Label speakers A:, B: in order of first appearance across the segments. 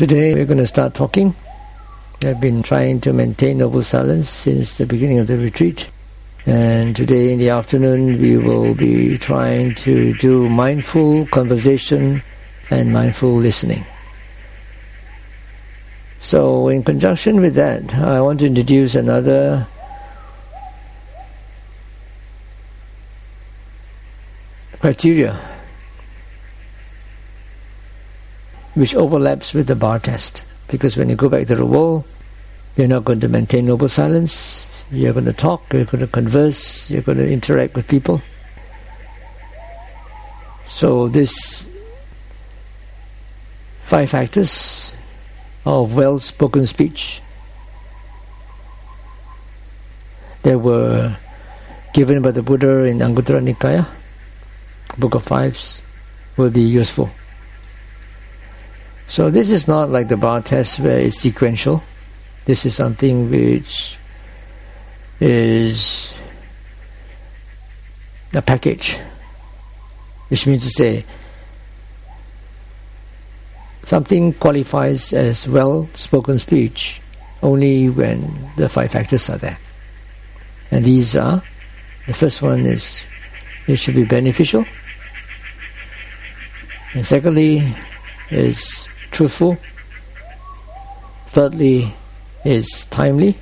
A: Today we're going to start talking. I've been trying to maintain noble silence since the beginning of the retreat. And today in the afternoon we will be trying to do mindful conversation and mindful listening. So in conjunction with that, I want to introduce another criteria which overlaps with the bar test. Because when you go back to the world, you're not going to maintain noble silence, you're going to talk, you're going to converse, you're going to interact with people. So this five factors of well-spoken speech that were given by the Buddha in Anguttara Nikaya, Book of Fives, will be useful. So this is not like the bar test where it's sequential. This is something which is a package, which means to say something qualifies as well-spoken speech only when the five factors are there. And these are, the first one is, it should be beneficial. And secondly, is truthful. Thirdly, is timely.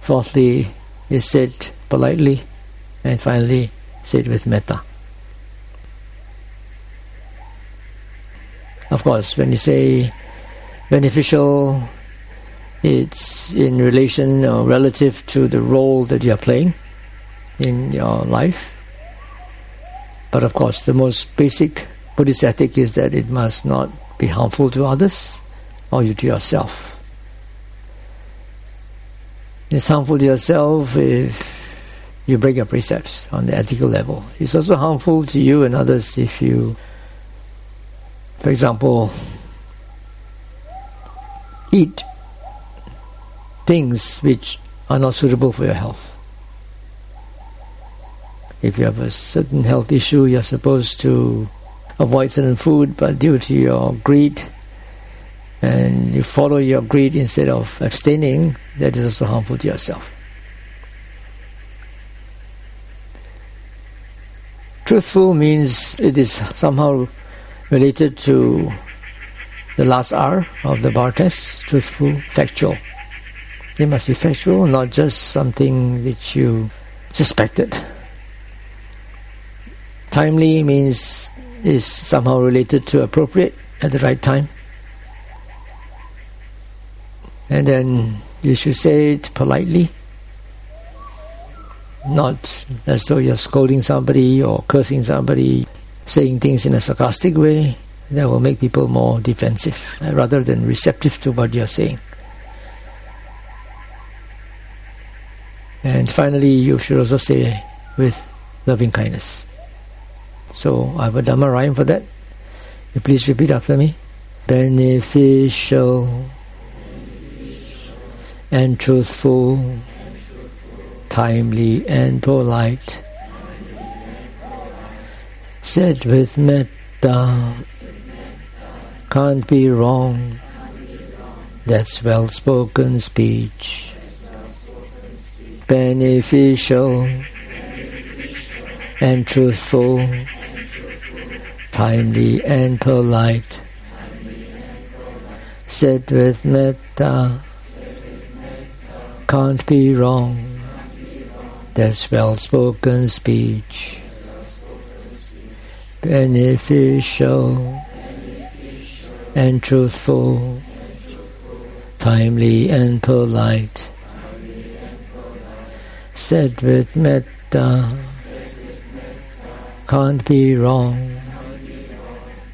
A: Fourthly, is said politely. And finally, said with metta. Of course, when you say beneficial, it's in relation or relative to the role that you are playing in your life. But of course, the most basic Buddhist ethic is that it must not be harmful to others or you to yourself. It's harmful to yourself if you break your precepts on the ethical level. It's also harmful to you and others if you, for example, eat things which are not suitable for your health. If you have a certain health issue, you're supposed to avoid certain food, but due to your greed, and you follow your greed instead of abstaining, that is also harmful to yourself. Truthful means it is somehow related to the last R of the bar test, truthful, factual. It must be factual, not just something which you suspected. Timely means is somehow related to appropriate at the right time. And then you should say it politely, not as though you're scolding somebody or cursing somebody, saying things in a sarcastic way that will make people more defensive uh, rather than receptive to what you're saying. And finally, you should also say with loving kindness. So I have a Dhamma rhyme for that. You please repeat after me. Beneficial and truthful, timely and polite, said with metta, can't be wrong, that's well-spoken speech, beneficial and truthful, timely and polite, said with metta, can't be wrong, that's well-spoken speech, beneficial and truthful, timely and polite, said with metta, can't be wrong,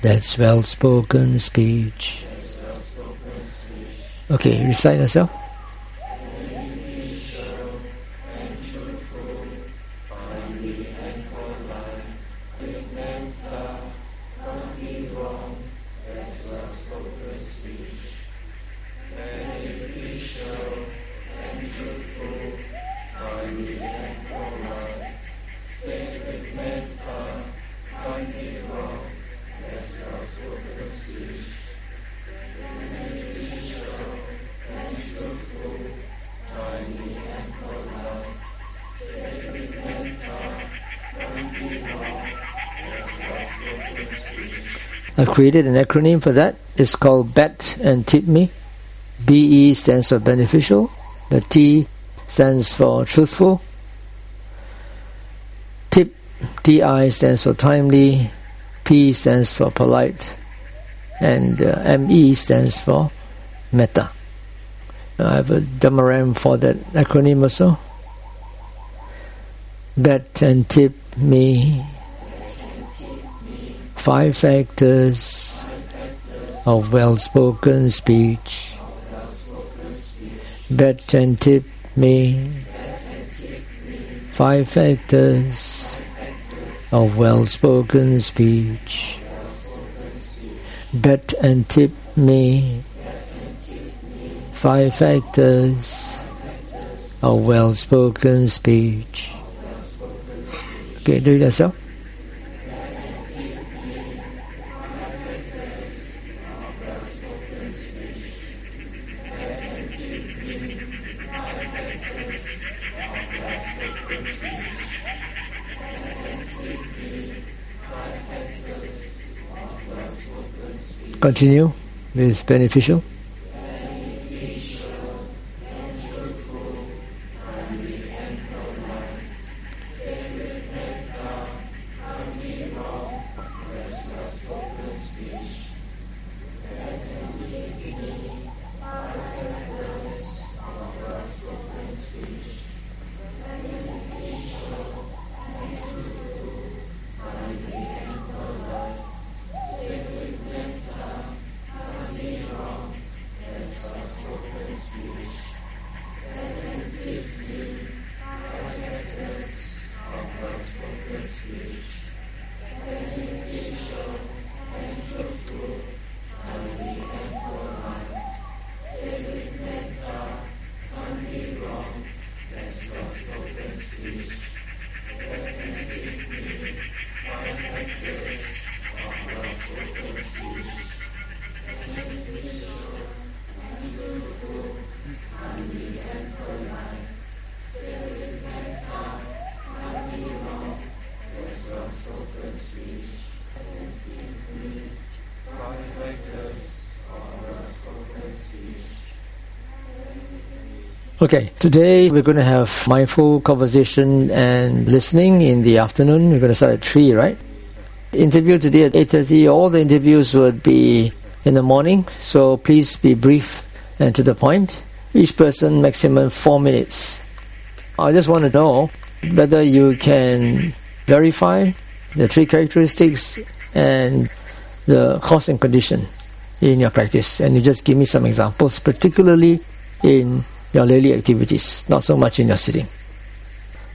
A: that's well-spoken speech. Okay, recite yourself. I've created an acronym for that. It's called BET and TIPME. BE stands for beneficial. The T stands for truthful. TIP, TI stands for timely. P stands for polite. And uh, ME stands for metta. I have a Dhamma rhyme for that acronym also. Bet and tip me five factors of well-spoken speech. Bet and tip me five factors of well-spoken speech. Bet and tip me five factors of well-spoken speech. Okay, do it yourself. Continue with beneficial. Okay, today we're going to have mindful conversation and listening in the afternoon. We're going to start at 3, right? Interview today at 8.30. All the interviews would be in the morning, so please be brief and to the point. Each person maximum 4 minutes. I just want to know whether you can verify the three characteristics and the cause and condition in your practice. And you just give me some examples, particularly in your daily activities, not so much in your sitting.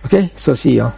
A: Okay, so see you.